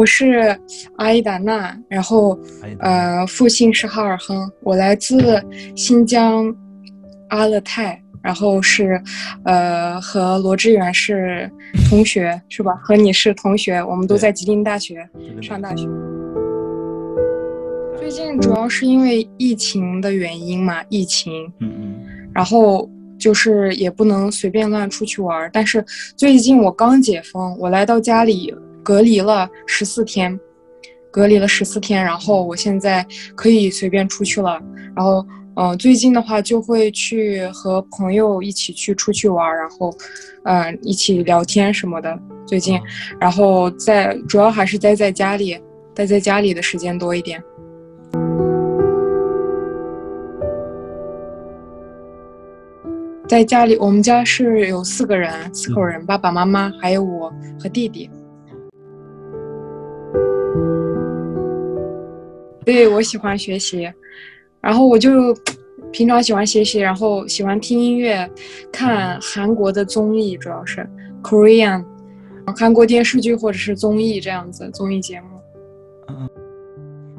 我是阿依达娜，然后呃，父亲是哈尔亨，我来自新疆阿勒泰，然后是呃和罗志远是同学是吧？和你是同学，我们都在吉林大学上大学。最近主要是因为疫情的原因嘛，疫情，嗯嗯，然后就是也不能随便乱出去玩，但是最近我刚解封，我来到家里。隔离了十四天，隔离了十四天，然后我现在可以随便出去了。然后，嗯，最近的话就会去和朋友一起去出去玩，然后，嗯，一起聊天什么的。最近，然后在主要还是待在家里，待在家里的时间多一点。在家里，我们家是有四个人，四口人，爸爸妈妈还有我和弟弟。对，我喜欢学习，然后我就平常喜欢学习，然后喜欢听音乐，看韩国的综艺，主要是 Korean，韩国电视剧或者是综艺这样子综艺节目。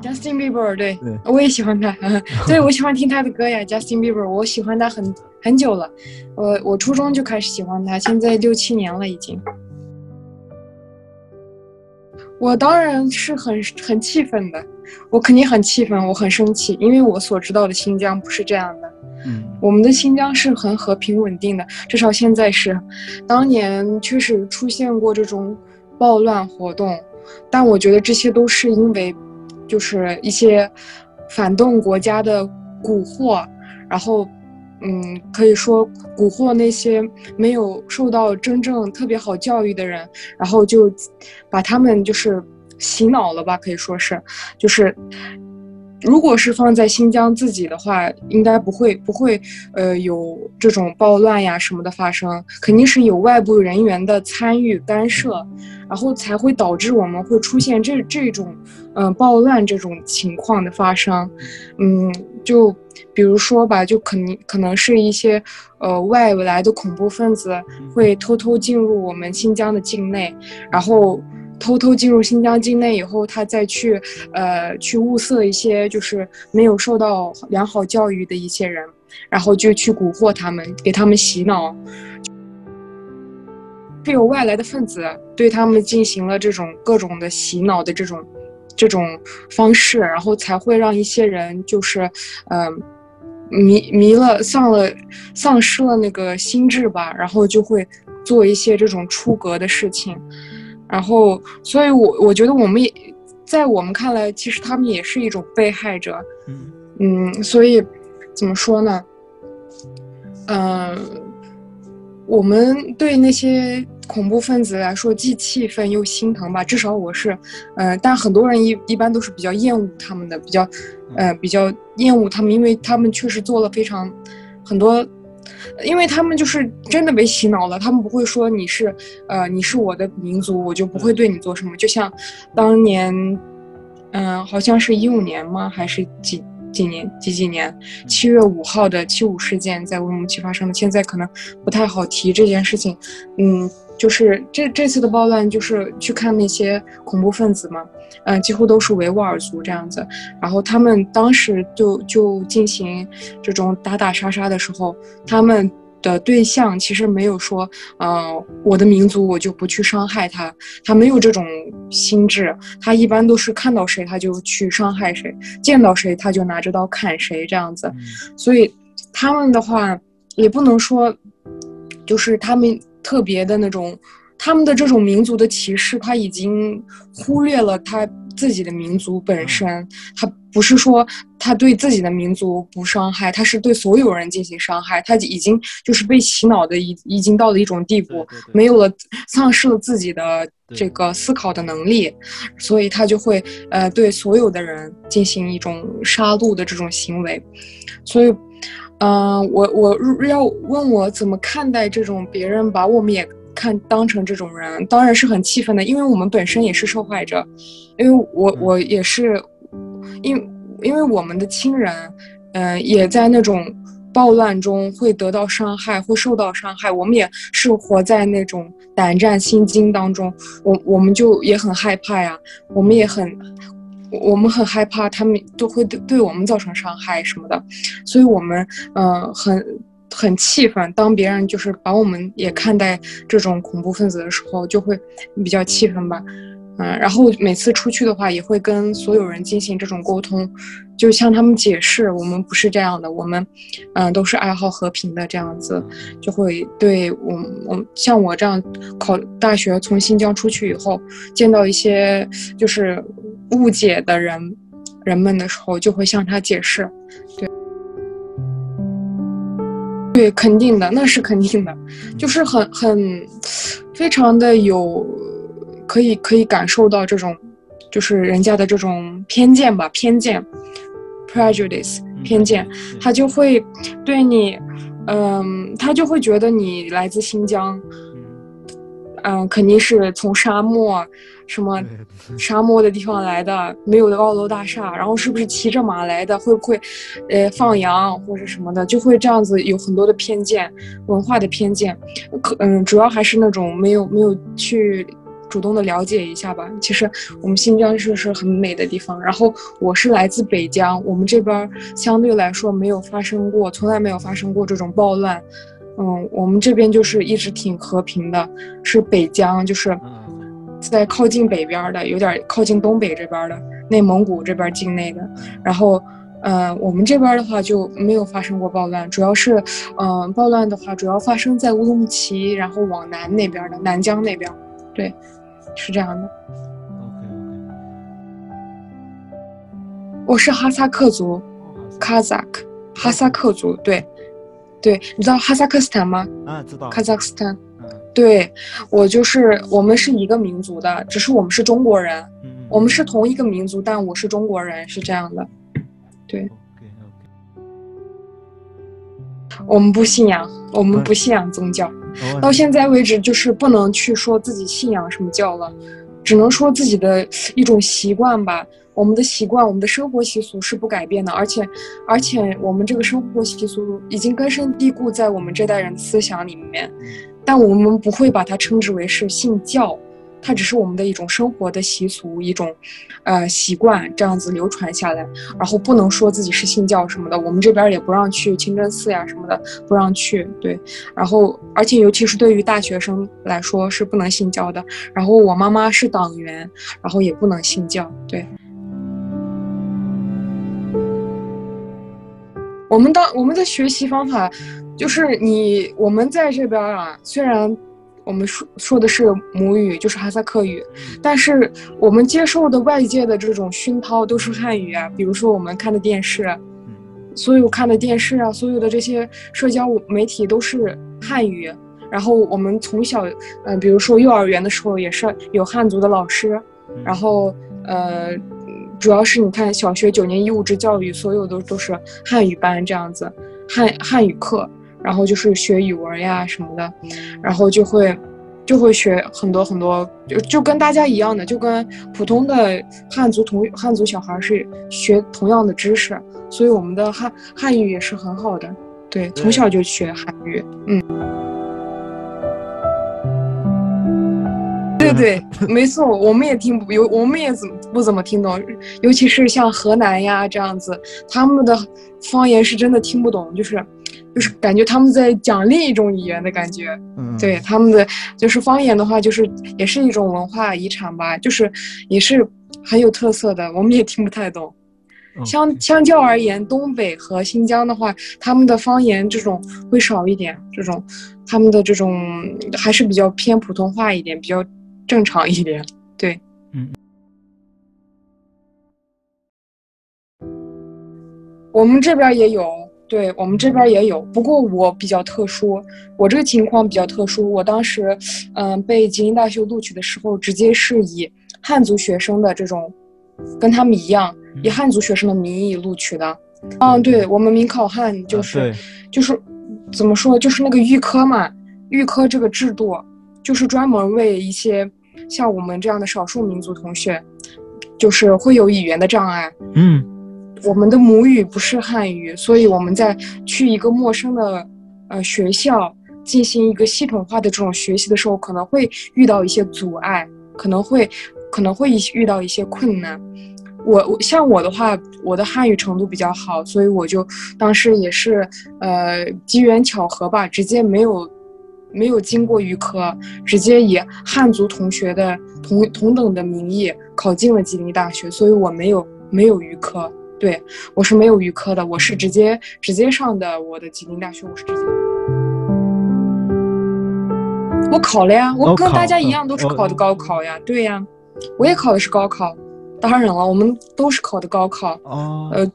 Justin Bieber，对，我也喜欢他，对我喜欢听他的歌呀，Justin Bieber，我喜欢他很很久了，我我初中就开始喜欢他，现在六七年了已经。我当然是很很气愤的，我肯定很气愤，我很生气，因为我所知道的新疆不是这样的。嗯，我们的新疆是很和平稳定的，至少现在是。当年确实出现过这种暴乱活动，但我觉得这些都是因为，就是一些反动国家的蛊惑，然后。嗯，可以说蛊惑那些没有受到真正特别好教育的人，然后就把他们就是洗脑了吧，可以说是，就是。如果是放在新疆自己的话，应该不会不会，呃，有这种暴乱呀什么的发生，肯定是有外部人员的参与干涉，然后才会导致我们会出现这这种，嗯，暴乱这种情况的发生，嗯，就比如说吧，就肯定可能是一些，呃，外来的恐怖分子会偷偷进入我们新疆的境内，然后。偷偷进入新疆境内以后，他再去，呃，去物色一些就是没有受到良好教育的一些人，然后就去蛊惑他们，给他们洗脑。是有外来的分子对他们进行了这种各种的洗脑的这种，这种方式，然后才会让一些人就是，嗯，迷迷了、丧了、丧失了那个心智吧，然后就会做一些这种出格的事情。然后，所以，我我觉得我们也在我们看来，其实他们也是一种被害者。嗯嗯，所以怎么说呢？嗯，我们对那些恐怖分子来说，既气愤又心疼吧。至少我是，嗯，但很多人一一般都是比较厌恶他们的，比较，呃，比较厌恶他们，因为他们确实做了非常很多。因为他们就是真的被洗脑了，他们不会说你是，呃，你是我的民族，我就不会对你做什么。就像当年，嗯，好像是一五年吗？还是几几年？几几年？七月五号的七五事件在乌鲁木齐发生的，现在可能不太好提这件事情。嗯，就是这这次的暴乱，就是去看那些恐怖分子嘛。嗯，几乎都是维吾尔族这样子，然后他们当时就就进行这种打打杀杀的时候，他们的对象其实没有说，嗯，我的民族我就不去伤害他，他没有这种心智，他一般都是看到谁他就去伤害谁，见到谁他就拿着刀砍谁这样子，所以他们的话也不能说，就是他们特别的那种。他们的这种民族的歧视，他已经忽略了他自己的民族本身。他不是说他对自己的民族不伤害，他是对所有人进行伤害。他已经就是被洗脑的，已已经到了一种地步，没有了，丧失了自己的这个思考的能力，所以他就会呃对所有的人进行一种杀戮的这种行为。所以，嗯，我我要问我怎么看待这种别人把我们也。看当成这种人，当然是很气愤的，因为我们本身也是受害者，因为我我也是，因因为我们的亲人，嗯，也在那种暴乱中会得到伤害，会受到伤害。我们也是活在那种胆战心惊当中，我我们就也很害怕呀，我们也很，我们很害怕他们都会对对我们造成伤害什么的，所以我们嗯很很气愤。当别人就是把我们也看待这种恐怖分子的时候，就会比较气愤吧。嗯，然后每次出去的话，也会跟所有人进行这种沟通，就向他们解释，我们不是这样的，我们，嗯，都是爱好和平的这样子，就会对我，我像我这样考大学从新疆出去以后，见到一些就是误解的人，人们的时候，就会向他解释，对，对，肯定的，那是肯定的，就是很很，非常的有。可以可以感受到这种，就是人家的这种偏见吧，偏见，prejudice，偏见，他就会对你，嗯，他就会觉得你来自新疆，嗯，肯定是从沙漠，什么 沙漠的地方来的，没有的高楼大厦，然后是不是骑着马来的，会不会，呃，放羊或者什么的，就会这样子有很多的偏见，文化的偏见，可嗯，主要还是那种没有没有去。主动的了解一下吧。其实我们新疆是是很美的地方。然后我是来自北疆，我们这边相对来说没有发生过，从来没有发生过这种暴乱。嗯，我们这边就是一直挺和平的。是北疆，就是在靠近北边的，有点靠近东北这边的内蒙古这边境内的。然后，嗯，我们这边的话就没有发生过暴乱，主要是，嗯，暴乱的话主要发生在乌鲁木齐，然后往南那边的南疆那边，对。是这样的。OK OK。我是哈萨克族，Kazakh，哈萨克族，对，对，你知道哈萨克斯坦吗？啊，知道。Kazakhstan。对，我就是我们是一个民族的，只是我们是中国人。嗯。我们是同一个民族，但我是中国人，是这样的。对。我们不信仰，我们不信仰宗教。到现在为止，就是不能去说自己信仰什么教了，只能说自己的一种习惯吧。我们的习惯，我们的生活习俗是不改变的，而且，而且我们这个生活习俗已经根深蒂固在我们这代人的思想里面，但我们不会把它称之为是信教。它只是我们的一种生活的习俗，一种，呃，习惯这样子流传下来，然后不能说自己是信教什么的，我们这边也不让去清真寺呀什么的，不让去。对，然后而且尤其是对于大学生来说是不能信教的。然后我妈妈是党员，然后也不能信教。对，我们当我们的学习方法，就是你我们在这边啊，虽然。我们说说的是母语，就是哈萨克语，但是我们接受的外界的这种熏陶都是汉语啊。比如说我们看的电视，所有看的电视啊，所有的这些社交媒体都是汉语。然后我们从小，嗯，比如说幼儿园的时候也是有汉族的老师，然后呃，主要是你看小学九年义务制教育，所有都都是汉语班这样子，汉汉语课。然后就是学语文呀什么的，然后就会，就会学很多很多，就就跟大家一样的，就跟普通的汉族同汉族小孩是学同样的知识，所以我们的汉汉语也是很好的，对，从小就学汉语，嗯，对对，没错，我们也听不有，我们也怎么不怎么听懂，尤其是像河南呀这样子，他们的方言是真的听不懂，就是。就是感觉他们在讲另一种语言的感觉，嗯，对他们的就是方言的话，就是也是一种文化遗产吧，就是也是很有特色的，我们也听不太懂。相相较而言，东北和新疆的话，他们的方言这种会少一点，这种他们的这种还是比较偏普通话一点，比较正常一点。对，嗯，我们这边也有。对我们这边也有，不过我比较特殊，我这个情况比较特殊。我当时，嗯，被吉林大学录取的时候，直接是以汉族学生的这种，跟他们一样，以汉族学生的名义录取的。嗯，对我们民考汉就是，就是怎么说，就是那个预科嘛，预科这个制度，就是专门为一些像我们这样的少数民族同学，就是会有语言的障碍。嗯。我们的母语不是汉语，所以我们在去一个陌生的呃学校进行一个系统化的这种学习的时候，可能会遇到一些阻碍，可能会可能会遇到一些困难。我我像我的话，我的汉语程度比较好，所以我就当时也是呃机缘巧合吧，直接没有没有经过预科，直接以汉族同学的同同等的名义考进了吉林大学，所以我没有没有预科，对我是没有预科的，我是直接直接上的我的吉林大学，我是直接。我考了呀，我跟大家一样都是考的高考呀，对呀，我也考的是高考。当然了，我们都是考的高考。哦。呃，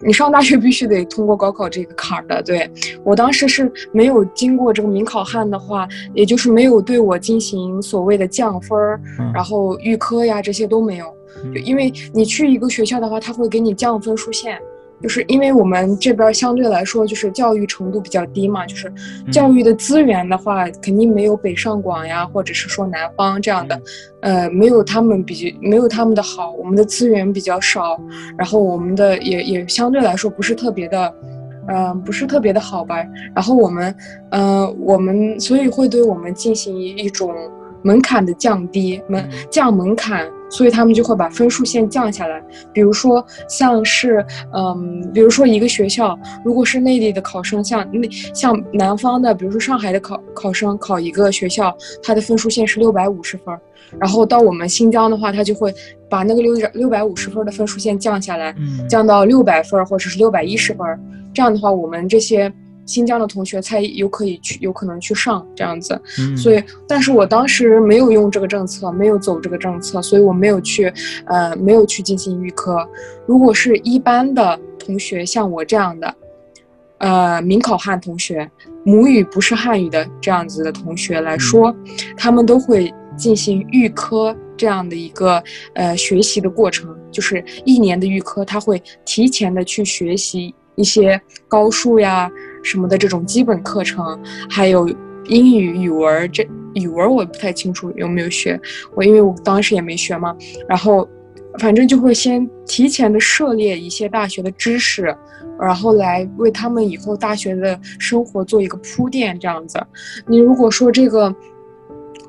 你上大学必须得通过高考这个坎儿的。对我当时是没有经过这个民考汉的话，也就是没有对我进行所谓的降分儿，然后预科呀这些都没有。就因为你去一个学校的话，他会给你降分数线。就是因为我们这边相对来说就是教育程度比较低嘛，就是教育的资源的话，肯定没有北上广呀，或者是说南方这样的，呃，没有他们比没有他们的好。我们的资源比较少，然后我们的也也相对来说不是特别的，嗯，不是特别的好吧。然后我们，嗯，我们所以会对我们进行一种门槛的降低，门降门槛。所以他们就会把分数线降下来，比如说像是，嗯，比如说一个学校，如果是内地的考生，像那像南方的，比如说上海的考考生考一个学校，他的分数线是六百五十分，然后到我们新疆的话，他就会把那个六六百五十分的分数线降下来，降到六百分或者是六百一十分，这样的话，我们这些。新疆的同学才有可以去，有可能去上这样子，所以，但是我当时没有用这个政策，没有走这个政策，所以我没有去，呃，没有去进行预科。如果是一般的同学，像我这样的，呃，民考汉同学，母语不是汉语的这样子的同学来说，他们都会进行预科这样的一个呃学习的过程，就是一年的预科，他会提前的去学习一些高数呀。什么的这种基本课程，还有英语、语文这语文我不太清楚有没有学，我因为我当时也没学嘛。然后，反正就会先提前的涉猎一些大学的知识，然后来为他们以后大学的生活做一个铺垫，这样子。你如果说这个。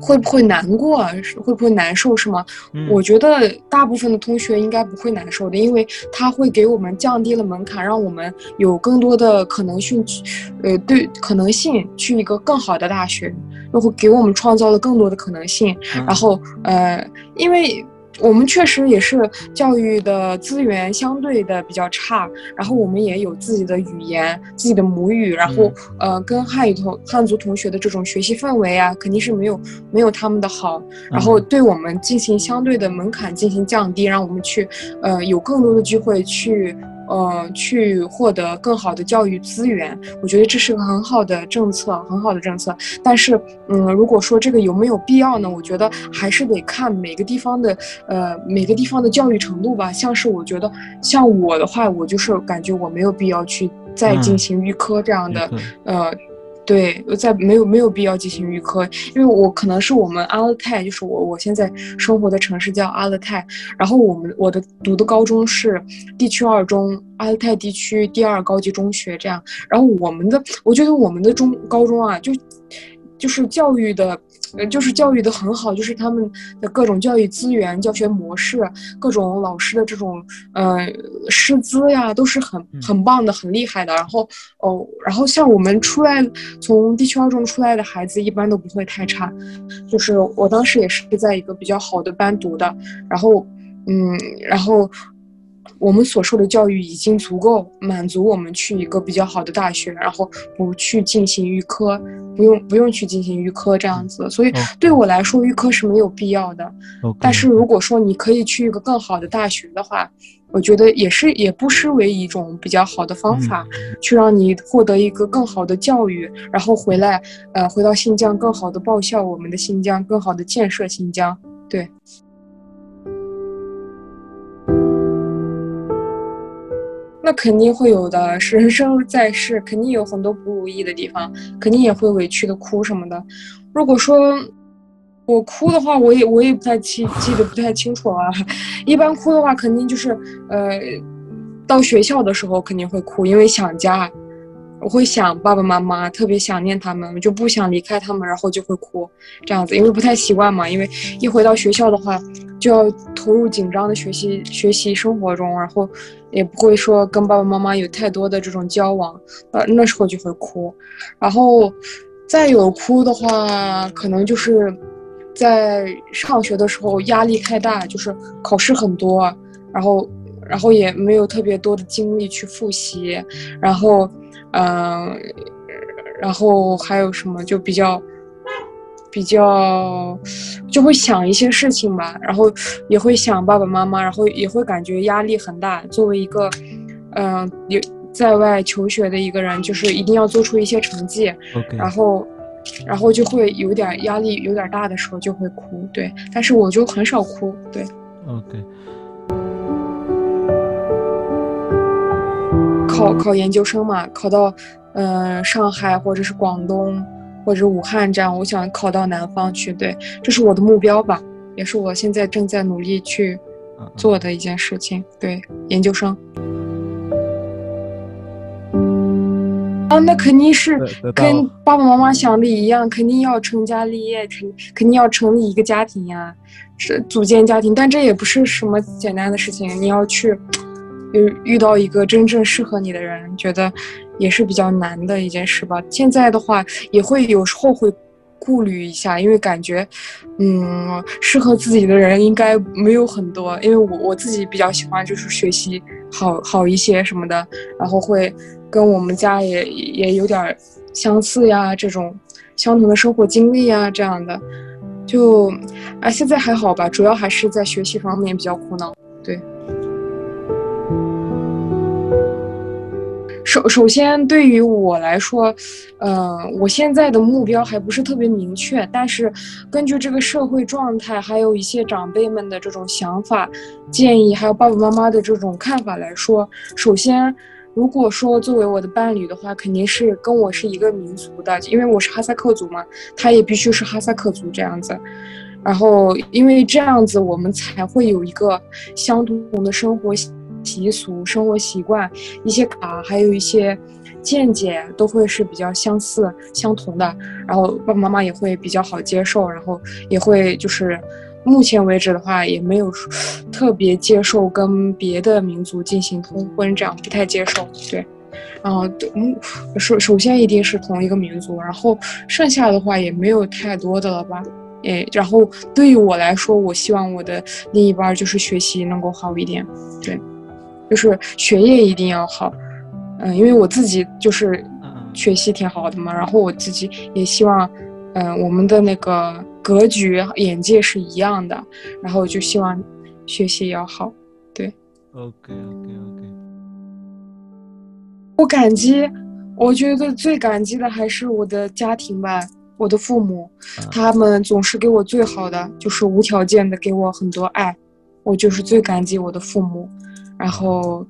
会不会难过？会不会难受？是吗？我觉得大部分的同学应该不会难受的，因为他会给我们降低了门槛，让我们有更多的可能性去，呃，对可能性去一个更好的大学，然后给我们创造了更多的可能性。然后，呃，因为。我们确实也是教育的资源相对的比较差，然后我们也有自己的语言、自己的母语，然后呃，跟汉语同汉族同学的这种学习氛围啊，肯定是没有没有他们的好。然后对我们进行相对的门槛进行降低，让我们去呃有更多的机会去。嗯，去获得更好的教育资源，我觉得这是个很好的政策，很好的政策。但是，嗯，如果说这个有没有必要呢？我觉得还是得看每个地方的，呃，每个地方的教育程度吧。像是我觉得，像我的话，我就是感觉我没有必要去再进行预科这样的，呃。对，在没有没有必要进行预科，因为我可能是我们阿勒泰，就是我我现在生活的城市叫阿勒泰，然后我们我的读的高中是地区二中，阿勒泰地区第二高级中学这样，然后我们的我觉得我们的中高中啊，就就是教育的。呃，就是教育的很好，就是他们的各种教育资源、教学模式、各种老师的这种呃师资呀，都是很很棒的、很厉害的。然后哦，然后像我们出来从地区二中出来的孩子，一般都不会太差。就是我当时也是在一个比较好的班读的，然后嗯，然后。我们所受的教育已经足够满足我们去一个比较好的大学，然后不去进行预科，不用不用去进行预科这样子。所以对我来说，预科是没有必要的。但是如果说你可以去一个更好的大学的话，我觉得也是也不失为一种比较好的方法，去让你获得一个更好的教育，然后回来，呃，回到新疆，更好的报效我们的新疆，更好的建设新疆。对。那肯定会有的，是人 生在世，肯定有很多不如意的地方，肯定也会委屈的哭什么的。如果说我哭的话，我也我也不太记记得不太清楚了。一般哭的话，肯定就是呃，到学校的时候肯定会哭，因为想家。我会想爸爸妈妈，特别想念他们，我就不想离开他们，然后就会哭，这样子，因为不太习惯嘛。因为一回到学校的话，就要投入紧张的学习学习生活中，然后也不会说跟爸爸妈妈有太多的这种交往，呃，那时候就会哭。然后再有哭的话，可能就是在上学的时候压力太大，就是考试很多，然后然后也没有特别多的精力去复习，然后。嗯，然后还有什么就比较比较就会想一些事情吧，然后也会想爸爸妈妈，然后也会感觉压力很大。作为一个嗯有在外求学的一个人，就是一定要做出一些成绩，然后然后就会有点压力，有点大的时候就会哭。对，但是我就很少哭。对，OK。考考研究生嘛，考到，嗯，上海或者是广东，或者武汉这样，我想考到南方去。对，这是我的目标吧，也是我现在正在努力去做的一件事情。对，研究生。啊，那肯定是跟爸爸妈妈想的一样，肯定要成家立业，成肯定要成立一个家庭呀，是组建家庭。但这也不是什么简单的事情，你要去。遇遇到一个真正适合你的人，觉得也是比较难的一件事吧。现在的话，也会有时候会顾虑一下，因为感觉，嗯，适合自己的人应该没有很多。因为我我自己比较喜欢就是学习好好一些什么的，然后会跟我们家也也有点相似呀，这种相同的生活经历呀这样的，就啊现在还好吧，主要还是在学习方面比较苦恼，对。首首先，对于我来说，嗯，我现在的目标还不是特别明确。但是，根据这个社会状态，还有一些长辈们的这种想法、建议，还有爸爸妈妈的这种看法来说，首先，如果说作为我的伴侣的话，肯定是跟我是一个民族的，因为我是哈萨克族嘛，他也必须是哈萨克族这样子。然后，因为这样子，我们才会有一个相同的生活。习俗、生活习惯、一些卡，还有一些见解，都会是比较相似、相同的。然后爸爸妈妈也会比较好接受，然后也会就是目前为止的话，也没有特别接受跟别的民族进行通婚，这样不太接受。对，然后嗯，首首先一定是同一个民族，然后剩下的话也没有太多的了吧？诶，然后对于我来说，我希望我的另一半就是学习能够好一点，对。就是学业一定要好，嗯，因为我自己就是学习挺好的嘛，然后我自己也希望，嗯，我们的那个格局、眼界是一样的，然后就希望学习要好，对。OK OK OK。我感激，我觉得最感激的还是我的家庭吧，我的父母，他们总是给我最好的，就是无条件的给我很多爱，我就是最感激我的父母。然后，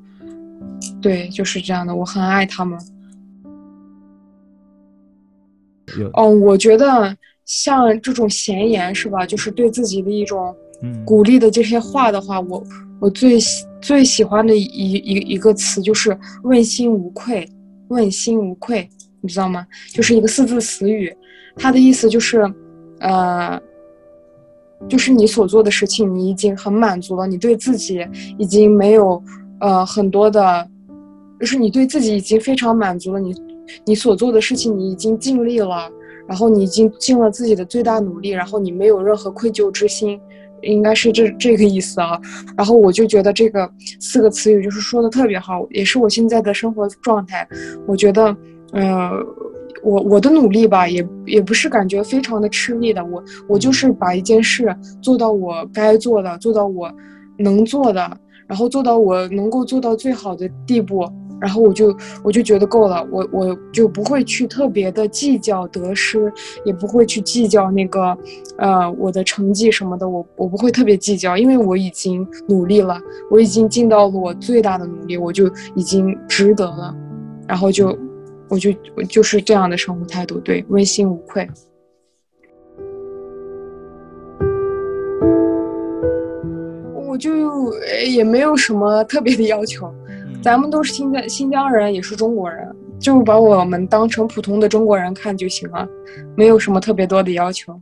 对，就是这样的，我很爱他们。哦，我觉得像这种闲言是吧？就是对自己的一种鼓励的这些话的话，我我最最喜欢的一一一个词就是“问心无愧”。问心无愧，你知道吗？就是一个四字词语，它的意思就是，呃。就是你所做的事情，你已经很满足了，你对自己已经没有，呃，很多的，就是你对自己已经非常满足了。你，你所做的事情，你已经尽力了，然后你已经尽了自己的最大努力，然后你没有任何愧疚之心，应该是这这个意思啊。然后我就觉得这个四个词语就是说的特别好，也是我现在的生活状态。我觉得，呃。我我的努力吧，也也不是感觉非常的吃力的，我我就是把一件事做到我该做的，做到我能做的，然后做到我能够做到最好的地步，然后我就我就觉得够了，我我就不会去特别的计较得失，也不会去计较那个，呃，我的成绩什么的，我我不会特别计较，因为我已经努力了，我已经尽到了我最大的努力，我就已经值得了，然后就。我就我就是这样的生活态度，对，问心无愧。我就也没有什么特别的要求，咱们都是新疆新疆人，也是中国人，就把我们当成普通的中国人看就行了，没有什么特别多的要求。